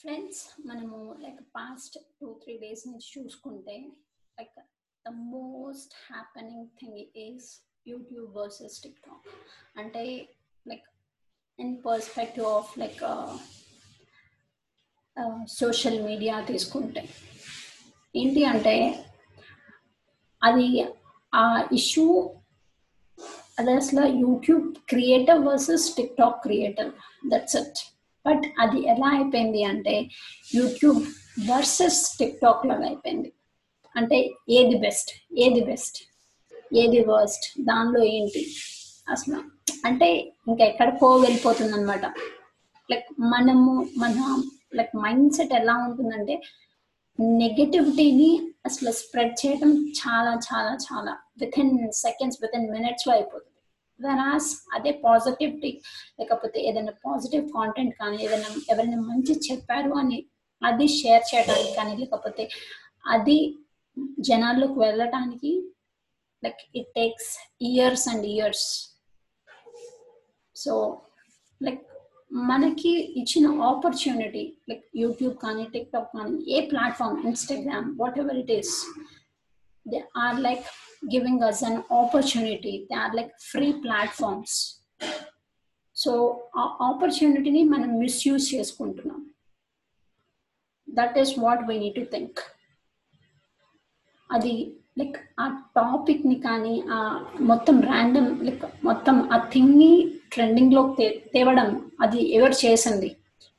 Friends మనము like past two three days నుంచి చూసుకుంటే like the most happening thing is YouTube versus TikTok అంటే like in perspective of like social media తీసుకుంటే. ఏంటి అంటే అది ఆ ఇష్యూ అది అసలు YouTube creator versus TikTok creator that's it but అది ఎలా అయిపోయింది అంటే యూట్యూబ్ వర్సెస్ టిక్టాక్ లాగా అయిపోయింది. అంటే ఏది బెస్ట్ ఏది బెస్ట్ ఏది వర్స్ట్ దానిలో ఏంటి? అసలు అంటే ఇంకా ఎక్కడికో వెళ్ళిపోతుంది అనమాట లైక్ మనము మన లైక్ మైండ్ సెట్ ఎలా ఉంటుందంటే నెగటివిటీని అసలు స్ప్రెడ్ చేయడం చాలా చాలా చాలా within seconds within మినిట్స్లో అయిపోతుంది. వెరాస్ అదే పాజిటివిటీ లేకపోతే ఏదైనా పాజిటివ్ కాంటెంట్ కానీ ఏదైనా ఎవరైనా మంచి చెప్పారు అని అది షేర్ చేయడానికి కానీ లేకపోతే అది జనాల్లోకి వెళ్ళటానికి like it takes years and years so like మనకి ఇచ్చిన ఆపర్చునిటీ లైక్ యూట్యూబ్ కానీ టిక్టాక్ కానీ ఏ platform Instagram whatever it is they are like giving us an opportunity they are like free platforms so ఆ ఆపర్చునిటీని మనం మిస్యూజ్ చేసుకుంటున్నాం. That is what we need to think అది like ఆ టాపిక్ని కానీ ఆ మొత్తం ర్యాండమ్ లైక్ మొత్తం ఆ థింగ్ని ట్రెండింగ్లో తే తేవడం అది ఎవరు చేసింది?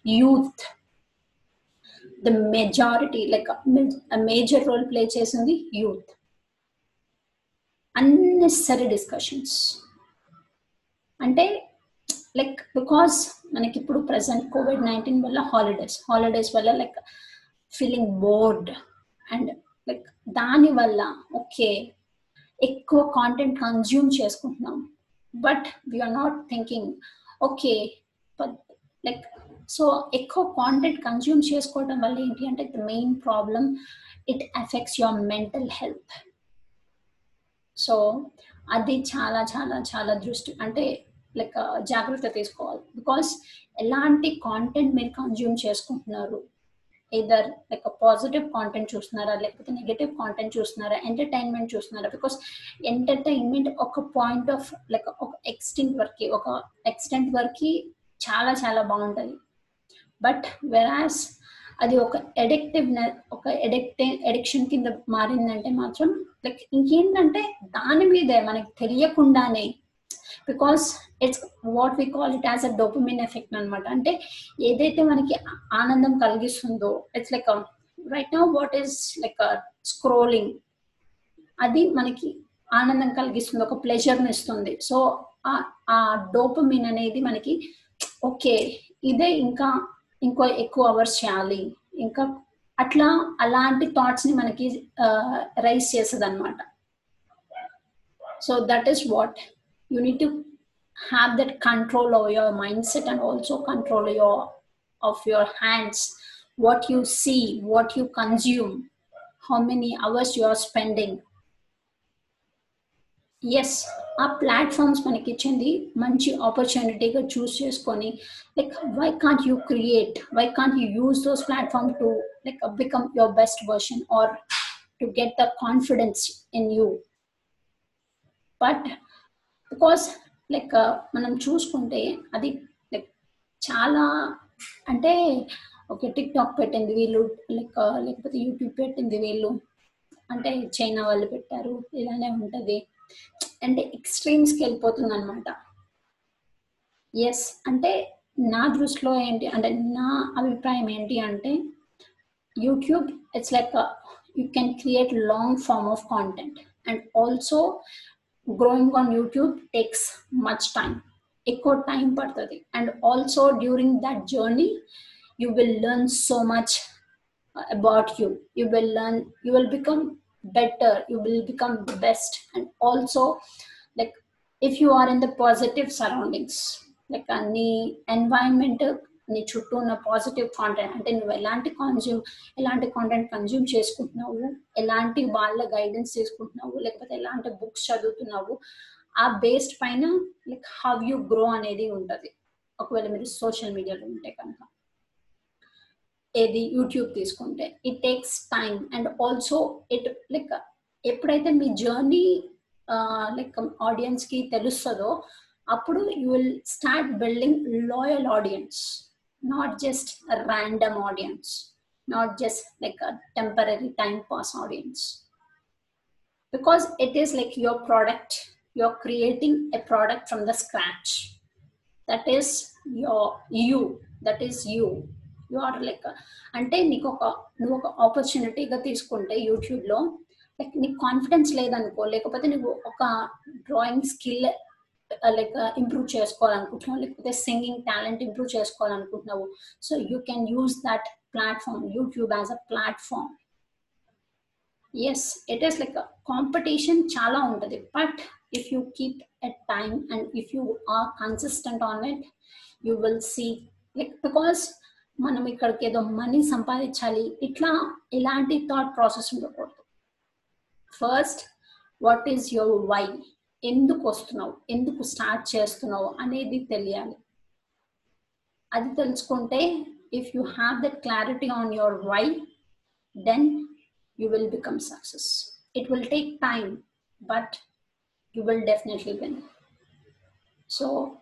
Youth the majority like major role play చేసింది యూత్ అన్నెసరీ డిస్కషన్స్ అంటే లైక్ బికాస్ మనకి ఇప్పుడు ప్రజెంట్ కోవిడ్ నైన్టీన్ వల్ల హాలిడేస్ హాలిడేస్ వల్ల like feeling bored and like దానివల్ల ఓకే ఎక్కువ కాంటెంట్ కన్జ్యూమ్ చేసుకుంటున్నాం. But we're not thinking okay like so ఎక్కువ కాంటెంట్ కన్జ్యూమ్ చేసుకోవడం వల్ల ఏంటి అంటే the main problem it affects your mental health so అది చాలా చాలా చాలా దృష్టి అంటే లైక్ జాగ్రత్త తీసుకోవాలి. బికాస్ ఎలాంటి కాంటెంట్ మీరు కన్జ్యూమ్ చేసుకుంటున్నారు? ఇదర్ లైక్ పాజిటివ్ కాంటెంట్ చూస్తున్నారా? లేకపోతే నెగటివ్ కాంటెంట్ చూస్తున్నారా? ఎంటర్టైన్మెంట్ చూస్తున్నారా? బికాస్ ఎంటర్టైన్మెంట్ ఒక పాయింట్ ఆఫ్ లైక్ ఒక ఎక్స్టెంట్ వరకు ఒక ఎక్స్టెంట్ వరకు చాలా చాలా బాగుంటుంది. బట్ వెరాస్ అది ఒక ఎడిక్టివ్ ఒక ఎడిక్ట్ ఎడిక్షన్ కింద మారిందంటే మాత్రం లైక్ ఇంకేంటంటే దాని మీదే మనకి తెలియకుండానే because it's what we call it as a dopamine effect అనమాట అంటే ఏదైతే మనకి ఆనందం కలిగిస్తుందో it's like right now what is like scrolling అది మనకి ఆనందం కలిగిస్తుంది ఒక ప్లెజర్ని ఇస్తుంది. సో ఆ డోపమిన్ అనేది మనకి ఓకే ఇదే ఇంకా ఇంకో ఎక్కువ అవర్స్ చేయాలి ఇంకా అట్లా అలాంటి థాట్స్ని మనకి రైస్ చేస్తుంది అనమాట so that is what you need to have that control over your mindset and also control your of your hands what you see what you consume how many hours you are spending as ఆ platforms మనకి ఇచ్చింది మంచి ఆపర్చునిటీగా choose చేసుకొని like why can't you create why can't you use those platform to like become your best version or to get the confidence in you but because like మనం చూసుకుంటే అది like చాలా అంటే ఓకే టిక్ టాక్ పెట్టింది వీళ్ళు like uh, లేకపోతే YouTube పెట్టింది వీళ్ళు. అంటే చైనా వాళ్ళు పెట్టారు ఇలానే ఉంటుంది. అంటే ఎక్స్ట్రీమ్స్కి వెళ్ళిపోతుంది అనమాట ఎస్ అంటే నా దృష్టిలో ఏంటి అంటే నా అభిప్రాయం ఏంటి అంటే YouTube it's like you can create long form of content and also growing on YouTube takes much time ఎక్కువ టైం పడుతుంది. And also during that journey you will learn so much about you you will learn you will become better you will become the best. And also like if you are in the positive surroundings like నీ environment నీ చుట్టూ ఉన్న positive content అంటే నువ్వు ఎలాంటి consume ఎలాంటి content consume చేసుకుంటున్నావు? ఎలాంటి వాళ్ళ గైడెన్స్ తీసుకుంటున్నావు? లేకపోతే ఎలాంటి బుక్స్ చదువుతున్నావు? ఆ బేస్డ్ పైన లైక్ హౌ యూ గ్రో అనేది ఉంటుంది. ఒకవేళ మీరు సోషల్ మీడియాలో ఉంటే కనుక. ఏది యూట్యూబ్ తీసుకుంటే. It takes time and also it like ఎప్పుడైతే మీ జర్నీ లైక్ ఆడియన్స్కి తెలుస్తుందో అప్పుడు you will start building loyal audience not just random audience not just like temporary time pass audience because it is like your product. You're creating a product from the scratch. That is your you. That is you you. You are like అంటే నీకు ఒక నువ్వు ఒక ఆపర్చునిటీగా తీసుకుంటే యూట్యూబ్లో like నీకు confidence లేదనుకో లేకపోతే నువ్వు ఒక డ్రాయింగ్ స్కిల్ లైక్ ఇంప్రూవ్ చేసుకోవాలనుకుంటున్నావు లేకపోతే singing talent improve చేసుకోవాలనుకుంటున్నావు so you can use that platform YouTube as a platform as it is like competition చాలా ఉంటుంది but if you keep at time and if you are consistent on it you will see like because మనం ఇక్కడికి ఏదో money సంపాదించాలి. ఇట్లా ఇలాంటి thought process ఉండకూడదు. First what is your why ఎందుకు వస్తున్నావు? ఎందుకు స్టార్ట్ చేస్తున్నావు? అనేది తెలియాలి. అది తెలుసుకుంటే if you have that clarity on your why then you will become success. It will take time but you will definitely win. So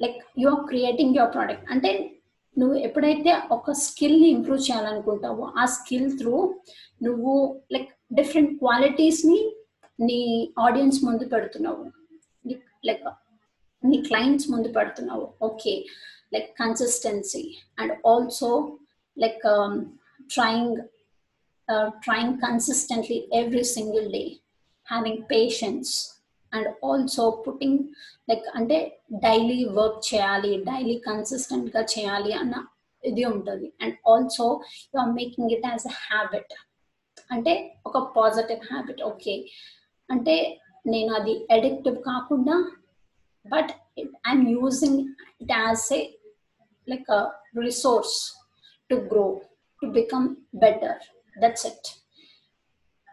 like you are creating your product. అంటే నువ్వు ఎప్పుడైతే ఒక స్కిల్ని ఇంప్రూవ్ చేయాలనుకుంటావో ఆ స్కిల్ త్రూ నువ్వు like different క్వాలిటీస్ని నీ ఆడియన్స్ ముందు పెడుతున్నావు. లైక్ నీ క్లయింట్స్ ముందు పెడుతున్నావు. Okay like consistency and also like trying uh, trying consistently every single day, having patience, and also putting like అంటే డైలీ వర్క్ చేయాలి డైలీ కన్సిస్టెంట్గా చేయాలి అన్న ఇది ఉంటుంది. And also you are making it as a habit అంటే ఒక positive habit okay అంటే నేను అది అడిక్టివ్ కాకుండా but I'm using it as a like resource to grow to become better that's it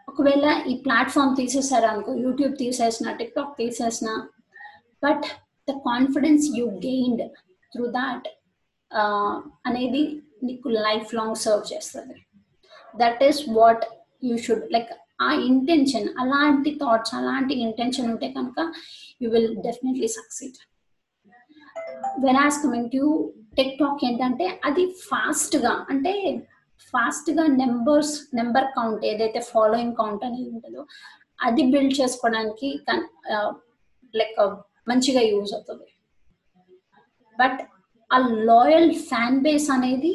ఒకవేళ ఈ ప్లాట్ఫామ్ తీసేసారు అనుకో యూట్యూబ్ తీసేసిన టిక్టాక్ తీసేసిన but the confidence you gained through that అనేది నీకు లైఫ్ లాంగ్ సర్వ్ చేస్తుంది. That is what you should like ఆ ఇంటెన్షన్ అలాంటి థాట్స్ అలాంటి ఇంటెన్షన్ ఉంటే కనుక you will definitely succeed whereas coming to TikTok ఏంటంటే అది ఫాస్ట్గా అంటే ఫాస్ట్గా నెంబర్స్ నెంబర్ కౌంట్ ఏదైతే ఫాలోయింగ్ కౌంట్ అనేది ఉంటుందో అది బిల్డ్ చేసుకోవడానికి లైక్ మంచిగా యూజ్ అవుతుంది. బట్ ఆ లాయల్ ఫ్యాన్ బేస్ అనేది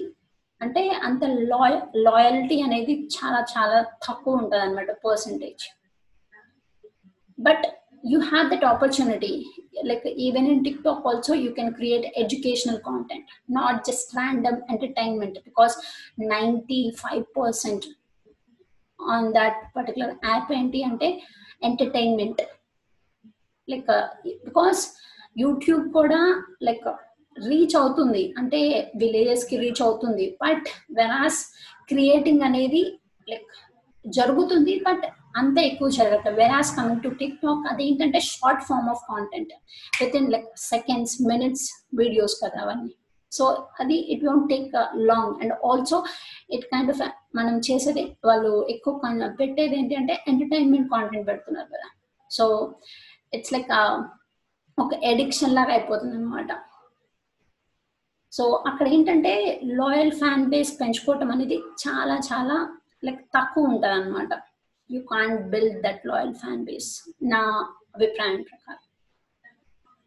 అంటే అంత లాయ లాయల్టీ అనేది చాలా చాలా తక్కువ ఉంటుంది అనమాట percentage. But you have that opportunity like even in tiktok also you can create educational content not just random entertainment because 95% on that particular app ఏంటి అంటే ఎంటర్టైన్మెంట్ లైక్ బికాస్ యూట్యూబ్ కూడా లైక్ రీచ్ అవుతుంది అంటే villages కి reach అవుతుంది but whereas creating అనేది like జరుగుతుంది but అంత ఎక్కువ జరగట్లేదు whereas coming to TikTok అదేంటంటే short form of content with in like seconds minutes videos కదా అవన్నీ. సో అది it won't take long and also it kind of మనం చేసేది వాళ్ళు ఎక్కువ పెట్టేది ఏంటి అంటే ఎంటర్టైన్మెంట్ కాంటెంట్ పెడుతున్నారు కదా. సో ఇట్స్ లైక్ ఒక ఎడిక్షన్ లాగా అయిపోతుంది అనమాట సో అక్కడ ఏంటంటే లాయల్ ఫ్యాన్ బేస్ పెంచుకోవటం అనేది చాలా చాలా లైక్ తక్కువ ఉంటుంది అనమాట you can't build that loyal fan base నా అభిప్రాయం ప్రకారం.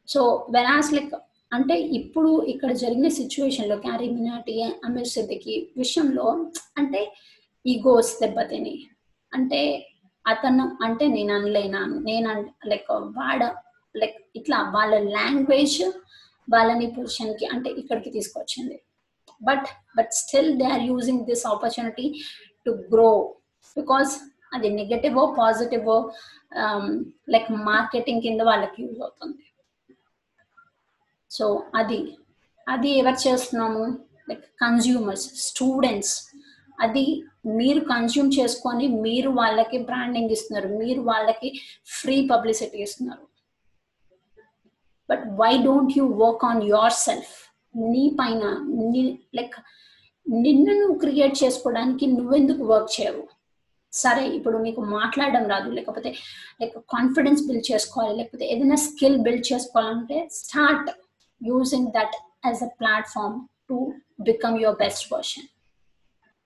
సో వెరాస్ లైక్ అంటే ఇప్పుడు ఇక్కడ జరిగిన సిచ్యువేషన్లో క్యారీ మినాటి అమీర్ సిద్దికి విషయంలో అంటే ఈగోస్ దెబ్బతిని. అంటే అతను అంటే నేను అనలేనా నేను లైక్ వాడ లైక్ ఇట్లా వాళ్ళ లాంగ్వేజ్ వాళ్ళని పొజిషన్కి అంటే ఇక్కడికి తీసుకొచ్చింది. But but still they are using this opportunity to grow because అది నెగటివ్ పాజిటివ్ లైక్ మార్కెటింగ్ కింద వాళ్ళకి యూజ్ అవుతుంది. సో అది అది ఎవరు చేస్తున్నాము? లైక్ కన్జ్యూమర్స్ స్టూడెంట్స్ అది మీరు కన్జ్యూమ్ చేసుకొని మీరు వాళ్ళకి బ్రాండింగ్ ఇస్తున్నారు. మీరు వాళ్ళకి ఫ్రీ పబ్లిసిటీ ఇస్తున్నారు. But why don't you work on yourself నీ పైన నీ లైక్ నిన్ను నువ్వు క్రియేట్ చేసుకోవడానికి నువ్వెందుకు వర్క్ చేయవు? సరే ఇప్పుడు నీకు మాట్లాడడం రాదు. లేకపోతే లైక్ కాన్ఫిడెన్స్ బిల్డ్ చేసుకోవాలి. లేకపోతే ఏదైనా స్కిల్ బిల్డ్ చేసుకోవాలంటే start using that as a platform to become your best version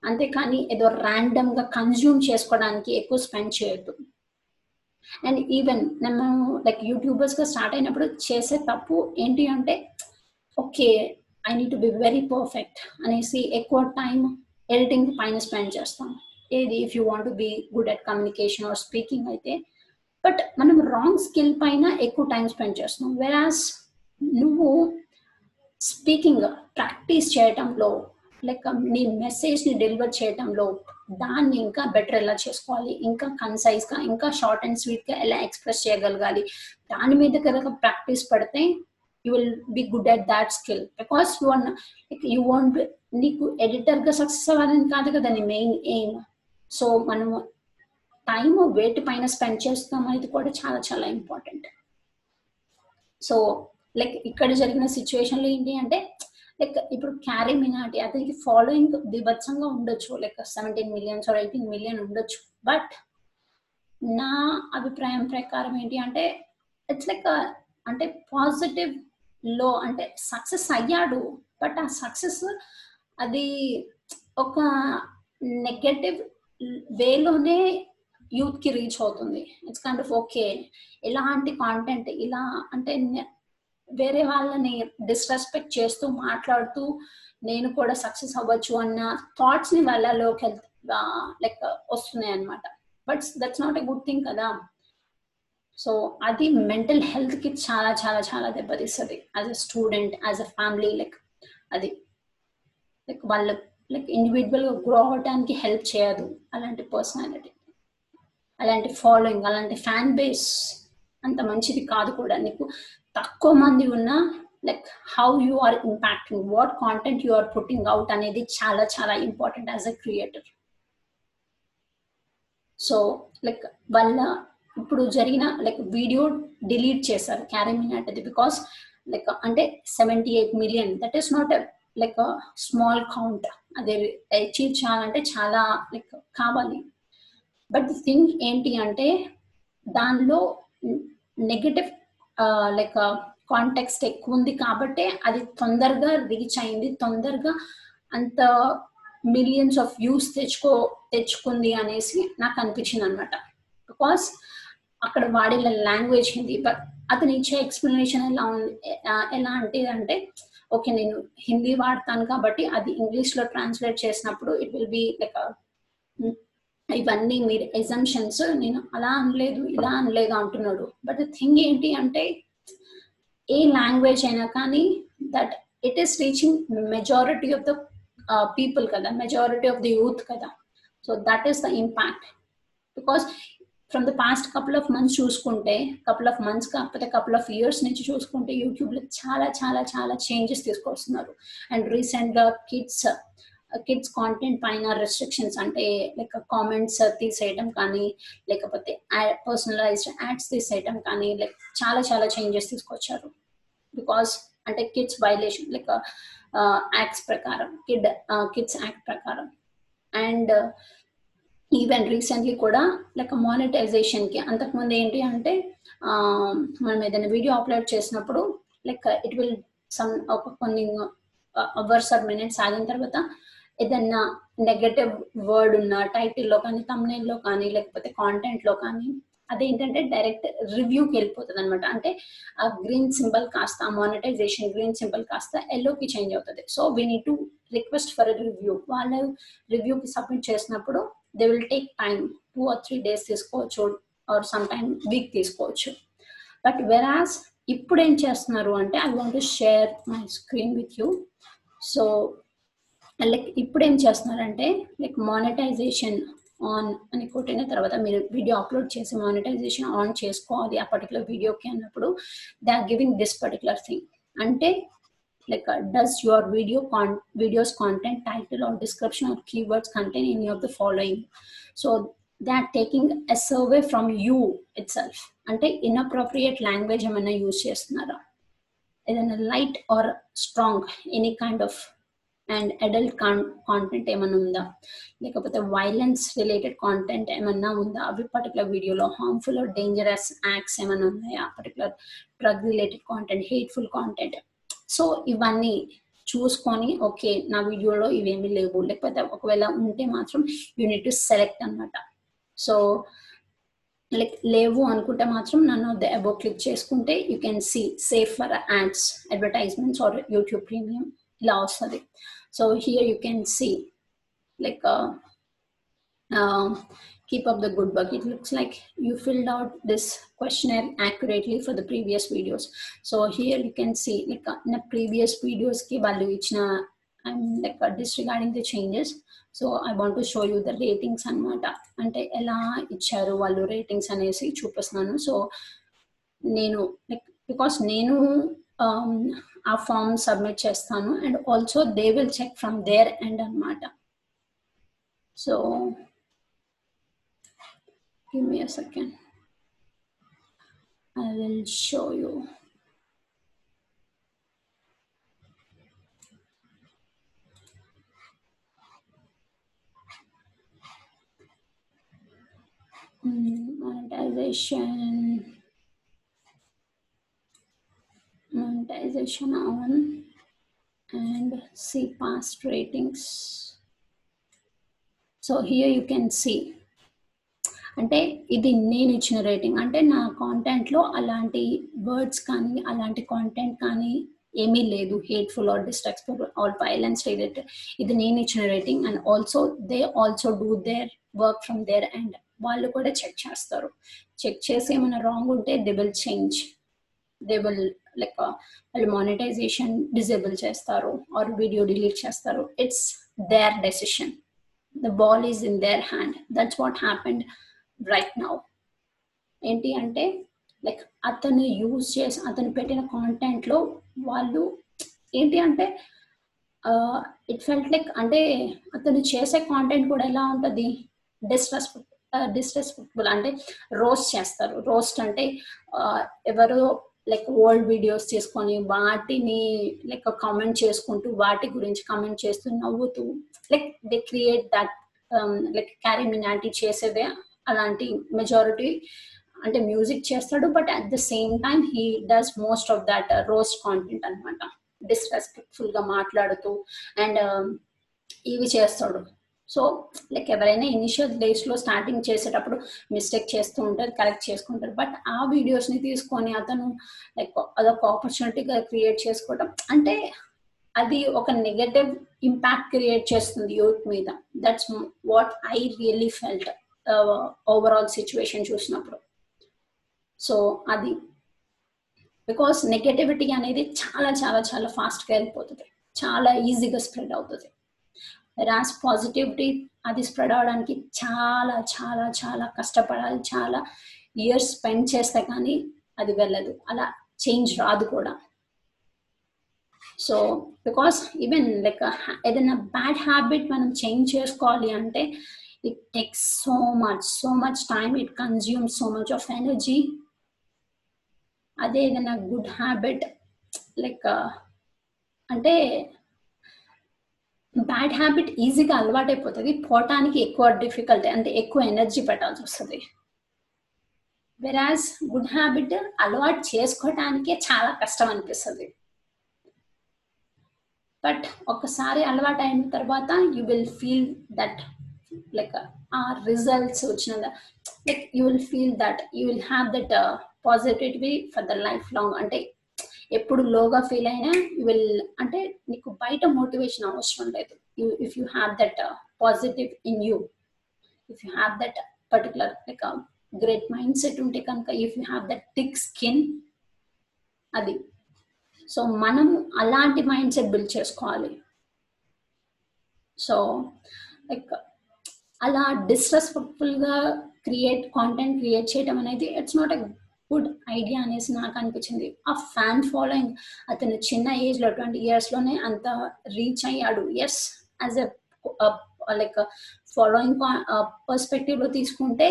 అంతేకాని ఏదో ర్యాండమ్గా కన్జ్యూమ్ చేసుకోవడానికి ఎక్కువ స్పెండ్ చేయొద్దు. అండ్ ఈవెన్ నేను లైక్ యూట్యూబర్స్గా స్టార్ట్ అయినప్పుడు చేసే తప్పు ఏంటి అంటే okay I need to be very perfect అనేసి ఎక్కువ టైం ఎడిటింగ్ పైన స్పెండ్ చేస్తాను. ఏది if you want be good at communication or speaking అయితే. బట్ మనం రాంగ్ స్కిల్ పైన ఎక్కువ టైం స్పెండ్ చేస్తున్నాం. వెరాస్ నువ్వు స్పీకింగ్ ప్రాక్టీస్ చేయటంలో లైక్ um, నీ మెసేజ్ని డెలివర్ చేయటంలో దాన్ని ఇంకా బెటర్ ఎలా చేసుకోవాలి? ఇంకా కన్సైజ్గా ఇంకా షార్ట్ అండ్ స్వీట్గా ఎలా ఎక్స్ప్రెస్ చేయగలగాలి? దాని మీద కనుక ప్రాక్టీస్ పడితే you will be good at that skill because you won like you want నీకు ఎడిటర్గా సక్సెస్ అవ్వాలని కాదు కదా నీ మెయిన్ ఎయిమ్ సో మనము టైం వేటి పైన స్పెండ్ చేస్తాం అనేది కూడా చాలా చాలా ఇంపార్టెంట్ సో లైక్ ఇక్కడ జరిగిన సిచ్యువేషన్లో ఏంటి అంటే లైక్ ఇప్పుడు క్యారీ మినాటి అతనికి ఫాలోయింగ్ దిబత్సంగా ఉండొచ్చు. Like seventeen millions or eighteen million ఉండొచ్చు. బట్ నా అభిప్రాయం ప్రకారం ఏంటి అంటే ఇట్స్ లైక్ అంటే పాజిటివ్లో అంటే సక్సెస్ అయ్యాడు. బట్ ఆ సక్సెస్ అది ఒక నెగటివ్ వేలోనే యూత్కి రీచ్ అవుతుంది. ఇట్స్ కైండ్ ఆఫ్ ఓకే ఇలాంటి కాంటెంట్ ఇలా అంటే వేరే వాళ్ళని డిస్రెస్పెక్ట్ చేస్తూ మాట్లాడుతూ నేను కూడా సక్సెస్ అవ్వచ్చు అన్న థాట్స్ని వాళ్ళలోకి లైక్ వస్తున్నాయి అనమాట but that's not a good thing కదా. సో అది మెంటల్ హెల్త్కి చాలా చాలా చాలా దెబ్బతీస్తుంది. As a student as a family like అది. లైక్ వాళ్ళ లైక్ ఇండివిజువల్గా గ్రో అవడానికి హెల్ప్ చేయదు. అలాంటి పర్సనాలిటీ. అలాంటి ఫాలోయింగ్ అలాంటి ఫ్యాన్ బేస్ అంత మంచిది కాదు కూడా. నీకు తక్కువ మంది ఉన్నా like how you are impacting what content you are putting out అనేది చాలా చాలా important as a creator. So like వాళ్ళ ఇప్పుడు జరిగిన లైక్ వీడియో డిలీట్ చేశారు క్యారమినాట్ అది బికాస్ లైక్ అంటే seventy eight million that is not like small count అదే అచీవ్ చేయాలంటే చాలా లైక్ కావాలి. బట్ ది థింగ్ ఏంటి అంటే దానిలో నెగటివ్ లైక్ కాంటెక్స్ట్ ఎక్కువ ఉంది కాబట్టి అది తొందరగా రీచ్ అయింది. తొందరగా అంత మిలియన్స్ ఆఫ్ వ్యూస్ తెచ్చుకో తెచ్చుకుంది అనేసి నాకు అనిపించింది అనమాట బికాస్ అక్కడ వాడిన లాంగ్వేజ్ హిందీ బట్ అతను ఇచ్చే ఎక్స్ప్లెనేషన్ ఎలా ఉంది ఎలా అంటే అంటే ఓకే నేను హిందీ వాడతాను కాబట్టి అది ఇంగ్లీష్లో ట్రాన్స్లేట్ చేసినప్పుడు ఇట్ విల్ బి లైక్ ఇవన్నీ మీరు ఎగ్జంప్షన్స్ నేను అలా అనలేదు ఇలా అనలేదు అంటున్నాడు. బట్ థింగ్ ఏంటి అంటే ఏ లాంగ్వేజ్ అయినా కానీ that it is reaching majority of the people కదా మెజారిటీ ఆఫ్ ది యూత్ కదా. So that is the impact because from the past couple of months చూసుకుంటే కపుల్ ఆఫ్ మంత్స్ కాకపోతే కపుల్ ఆఫ్ ఇయర్స్ నుంచి చూసుకుంటే యూట్యూబ్లో చాలా చాలా చాలా చేంజెస్ తీసుకొస్తున్నారు. అండ్ రీసెంట్గా కిడ్స్ కిడ్స్ కాంటెంట్ పైన రెస్ట్రిక్షన్స్ అంటే లైక్ కామెంట్స్ తీసేయటం కానీ లేకపోతే పర్సనలైజ్డ్ యాడ్స్ తీసేయటం కానీ లైక్ చాలా చాలా చేంజెస్ తీసుకొచ్చారు. బికాస్ అంటే కిడ్స్ వైలేషన్ లైక్ యాక్ట్స్ ప్రకారం కిడ్ కిడ్స్ యాక్ట్ ప్రకారం. అండ్ ఈవెన్ రీసెంట్లీ కూడా లైక్ మానిటైజేషన్కి అంతకుముందు ఏంటి అంటే మనం ఏదైనా వీడియో అప్లోడ్ చేసినప్పుడు లైక్ ఇట్ విల్ సమ్ ఒక కొన్ని అవర్స్ ఆర్ మినిట్స్ ఆగిన తర్వాత ఏదన్నా నెగటివ్ వర్డ్ ఉన్న టైటిల్లో కానీ తమ్నైల్లో కానీ లేకపోతే కాంటెంట్లో కానీ అదేంటంటే డైరెక్ట్ రివ్యూకి వెళ్ళిపోతుంది అనమాట అంటే ఆ గ్రీన్ సింబల్ కాస్త మానిటైజేషన్ గ్రీన్ సింబల్ కాస్త ఎల్లోకి చేంజ్ అవుతుంది. So we need to request for review వాళ్ళు రివ్యూకి సబ్మిట్ చేసినప్పుడు they will take time two or three days తీసుకోవచ్చు ఆర్ సమ్ టైమ్ వీక్ తీసుకోవచ్చు. బట్ వెరాస్ ఇప్పుడు ఏం చేస్తున్నారు అంటే I want to share my screen with you so like ఇప్పుడు ఏం చేస్తున్నారంటే లైక్ మానిటైజేషన్ ఆన్ అని కొట్టిన తర్వాత మీరు వీడియో అప్లోడ్ చేసి మానిటైజేషన్ ఆన్ చేసుకోవాలి ఆ పర్టికులర్ వీడియోకి అన్నప్పుడు they are giving this particular thing అంటే like uh, does your video con- videos content title or description or keywords contain any of the following? So they are taking a survey from you itself. అంటే inappropriate language ఏమైనా use చేస్తున్నారా? ఏదైనా light or strong any kind of and adult content ఏమైనా ఉందా? లేకపోతే violence related content ఏమన్నా ఉందా? అవి పర్టికులర్ వీడియోలో హార్మ్ఫుల్ డేంజరస్ యాక్ట్స్ ఏమైనా ఉన్నాయా? Particular drug related content hateful content so ఇవన్నీ చూసుకొని ఓకే నా వీడియోలో ఇవేమి లేవు. లేకపోతే ఒకవేళ ఉంటే మాత్రం యూనిట్ టు సెలెక్ట్ అనమాట సో లైక్ లేవు అనుకుంటే మాత్రం నన్ను ద అబో క్లిక్ చేసుకుంటే you can see safe for ads advertisements or YouTube premium ఇలా వస్తుంది. So here you can see like keep up the good work it looks like you filled out this questionnaire accurately for the previous videos so here you can see like uh, in the previous videos ki value ichna i'm like uh, disregarding the changes so I want to show you the ratings అనమాట అంటే ఎలా ఇచ్చారు వాళ్ళు ratings అనేసి చూపిస్తున్నాను so నేను like because నేను ఆ ఫామ్ సబ్మిట్ చేస్తాను and also they will check from their end అనమాట so give me a second. I will show you. Monetization. Monetization on and see past ratings. So here you can see అంటే ఇది నేను ఇచ్చిన rating అంటే నా కాంటెంట్లో అలాంటి words కానీ అలాంటి కాంటెంట్ కానీ ఏమీ లేదు. Hateful or destructive or violence related ఇది నేను ఇచ్చిన rating and also they also do their work from there and వాళ్ళు కూడా చెక్ చేస్తారు. చెక్ చేసి ఏమైనా రాంగ్ ఉంటే they will change they will like వాళ్ళు మానిటైజేషన్ డిజేబుల్ చేస్తారు ఆర్ వీడియో డిలీట్ చేస్తారు. It's their decision the ball is in their hand that's what happened right now ఏంటి అంటే లైక్ అతను యూజ్ చేసి అతను పెట్టిన కాంటెంట్లో వాళ్ళు ఏంటి అంటే ఇట్ ఫెల్ట్ లైక్ అంటే అతను చేసే కాంటెంట్ కూడా ఎలా ఉంటుంది? డిస్రెస్పెక్ట్ డిస్రెస్పెక్ట్ఫుల్ అంటే రోస్ట్ చేస్తారు. రోస్ట్ అంటే ఎవరో లైక్ ఓల్డ్ వీడియోస్ తీసుకొని వాటిని లైక్ కామెంట్ చేసుకుంటూ వాటి గురించి కామెంట్ చేస్తూ నవ్వుతూ like they create that like CarryMinati చేసేదే అలాంటి మెజారిటీ అంటే మ్యూజిక్ చేస్తాడు but at the same time he does most of that roast content అనమాట డిస్రెస్పెక్ట్ఫుల్గా మాట్లాడుతూ అండ్ um, ఇవి చేస్తాడు. సో లైక్ ఎవరైనా ఇనిషియల్ డేస్లో స్టార్టింగ్ చేసేటప్పుడు మిస్టేక్ చేస్తూ ఉంటారు కరెక్ట్ చేసుకుంటారు. బట్ ఆ వీడియోస్ని తీసుకొని అతను లైక్ అదొక ఆపర్చునిటీగా క్రియేట్ చేసుకోవడం అంటే అది ఒక నెగటివ్ ఇంపాక్ట్ క్రియేట్ చేస్తుంది యూత్ మీద. That's what I really felt Uh, overall situation చూసినప్పుడు. సో అది. బికాస్ నెగటివిటీ అనేది చాలా చాలా చాలా ఫాస్ట్గా వెళ్ళిపోతుంది. చాలా ఈజీగా స్ప్రెడ్ అవుతుంది. రాస్ పాజిటివిటీ అది స్ప్రెడ్ అవడానికి చాలా చాలా చాలా కష్టపడాలి. చాలా ఇయర్స్ స్పెండ్ చేస్తే కానీ అది వెళ్ళదు. అలా చేంజ్ రాదు కూడా. సో బికాస్ ఈవెన్ లైక్ ఏదైనా బ్యాడ్ హ్యాబిట్ మనం చేంజ్ చేసుకోవాలి అంటే it takes so much so much time it consume so much of energy అదే ఏదైనా గుడ్ హ్యాబిట్ లైక్ అంటే బ్యాడ్ హ్యాబిట్ ఈజీగా అలవాటైపోతుంది. పోవటానికి ఎక్కువ డిఫికల్టీ అంటే ఎక్కువ ఎనర్జీ పెట్టాల్సి వస్తుంది. వెరాజ్ గుడ్ హ్యాబిట్ అలవాటు చేసుకోవటానికే చాలా కష్టం అనిపిస్తుంది. బట్ ఒకసారి అలవాటు అయిన తర్వాత you will feel that like ఆ రిజల్ట్స్ వచ్చిన like you will feel that you will have that positivity for the life long అంటే ఎప్పుడు లోగా ఫీల్ అయినా యూ విల్ అంటే నీకు బయట మోటివేషన్ అవసరం లేదు. You if you have that positive in you if you have that particular like great mindset ఉంటే కనుక if you have that thick skin అది. సో మనం అలాంటి మైండ్ సెట్ బిల్డ్ చేసుకోవాలి. సో లైక్ అలా డిస్రెస్పెక్ట్ఫుల్గా క్రియేట్ కాంటెంట్ క్రియేట్ చేయడం అనేది it's not a good idea అనేసి నాకు అనిపించింది. ఆ ఫ్యాన్ ఫాలోయింగ్ అతను చిన్న ఏజ్లో ట్వంటీ ఇయర్స్లోనే అంత రీచ్ అయ్యాడు. Yes as a like following పర్స్పెక్టివ్లో తీసుకుంటే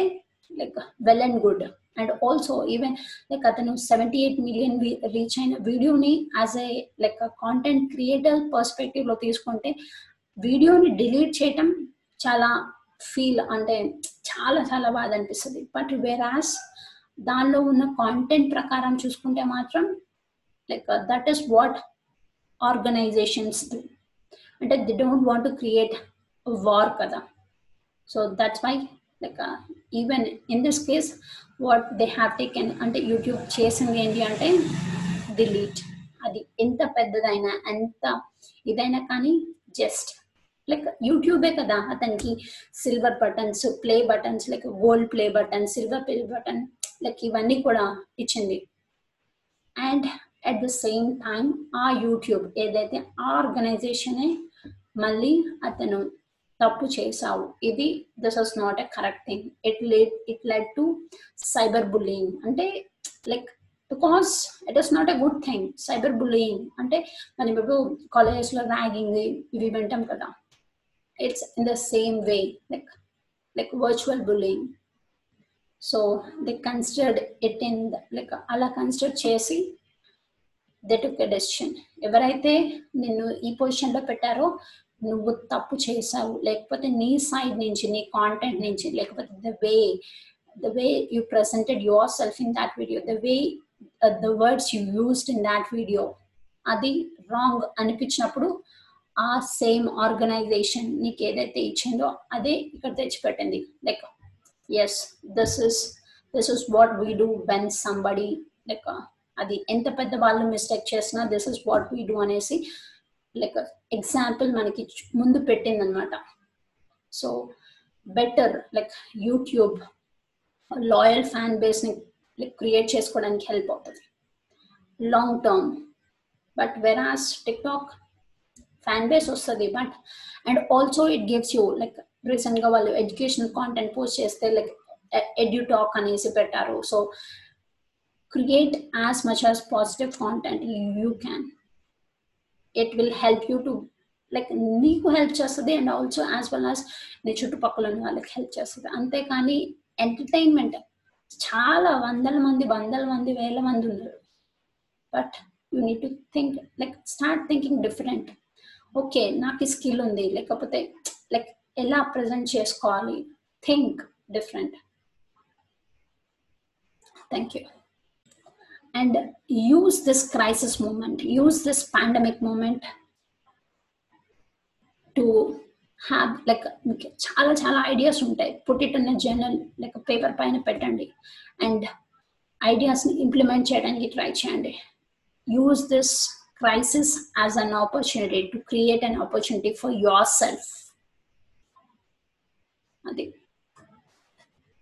like well and good and also even like అతను సెవెంటీ ఎయిట్ మిలియన్ రీచ్ అయిన వీడియోని as a like content creator పర్స్పెక్టివ్లో తీసుకుంటే వీడియోని డిలీట్ చేయటం చాలా ఫీల్ అంటే చాలా చాలా బాధ అనిపిస్తుంది బట్ వెరాస్ దానిలో ఉన్న కాంటెంట్ ప్రకారం చూసుకుంటే మాత్రం like that is what organizations అంటే they don't want to create war కదా. So that's why like even in this case what they have taken అంటే యూట్యూబ్ చేసింది ఏంటి అంటే డిలీట్ అది ఎంత పెద్దదైనా ఎంత ఇదైనా కానీ జస్ట్ లైక్ యూట్యూబే కదా అతనికి silver buttons play buttons like gold play button silver play button like ఇవన్నీ కూడా ఇచ్చింది. And at the same time ఆ యూట్యూబ్ ఏదైతే ఆ ఆర్గనైజేషనే మళ్ళీ అతను తప్పు చేసావు ఇది this was not a correct thing it led it led to cyber bullying అంటే like because it is not a good thing cyber bullying అంటే మనం ఇప్పుడు కాలేజెస్లో ర్యాగింగ్ ఇవి వింటాం కదా. It's in the same way like like virtual bullying so they considered it in like అలా consider చేసి దే టుక్ ఎ డెసిషన్ ఎవరైతే నిన్ను ఈ పొజిషన్లో పెట్టారో నువ్వు తప్పు చేసావు లేకపోతే నీ సైడ్ నుంచి నీ కాంటెంట్ నుంచి లేకపోతే the way the way you presented yourself in that video the way the words you used in that video అది రాంగ్ అనిపించినప్పుడు ఆ సేమ్ ఆర్గనైజేషన్ నీకు ఏదైతే ఇచ్చిందో అదే ఇక్కడ తెచ్చిపెట్టింది. Like yes this is this is what we do when somebody like అది ఎంత పెద్ద వాళ్ళు మిస్టేక్ చేసినా this is what we do అనేసి లైక్ ఎగ్జాంపుల్ మనకి ముందు పెట్టిందనమాట so better like YouTube loyal fan బేస్ని like create చేసుకోవడానికి హెల్ప్ అవుతుంది. Long term but whereas TikTok fan base వస్తుంది but and also it gives you like రీసెంట్గా వాళ్ళు educational content post చేస్తే like ఎడ్యూటాక్ అనేసి పెట్టారు so create as much as positive content you can it will help you to like నీకు help చేస్తుంది and also as well as నీ చుట్టుపక్కల ఉన్న వాళ్ళకి హెల్ప్ చేస్తుంది అంతేకాని ఎంటర్టైన్మెంట్ చాలా వందల మంది వందల మంది వేల మంది ఉన్నారు but you need to think like start thinking different okay నాకు ఈ స్కిల్ ఉంది. లేకపోతే లైక్ ఎలా ప్రజెంట్ చేసుకోవాలి? Think different. Thank you and use this crisis moment, use this pandemic moment to have like చాలా చాలా ఐడియాస్ ఉంటాయి. Put it in journal like paper పైన పెట్టండి. అండ్ ఐడియాస్ని ఇంప్లిమెంట్ చేయడానికి ట్రై చేయండి. Use this crisis as an opportunity to create an opportunity for yourself. I think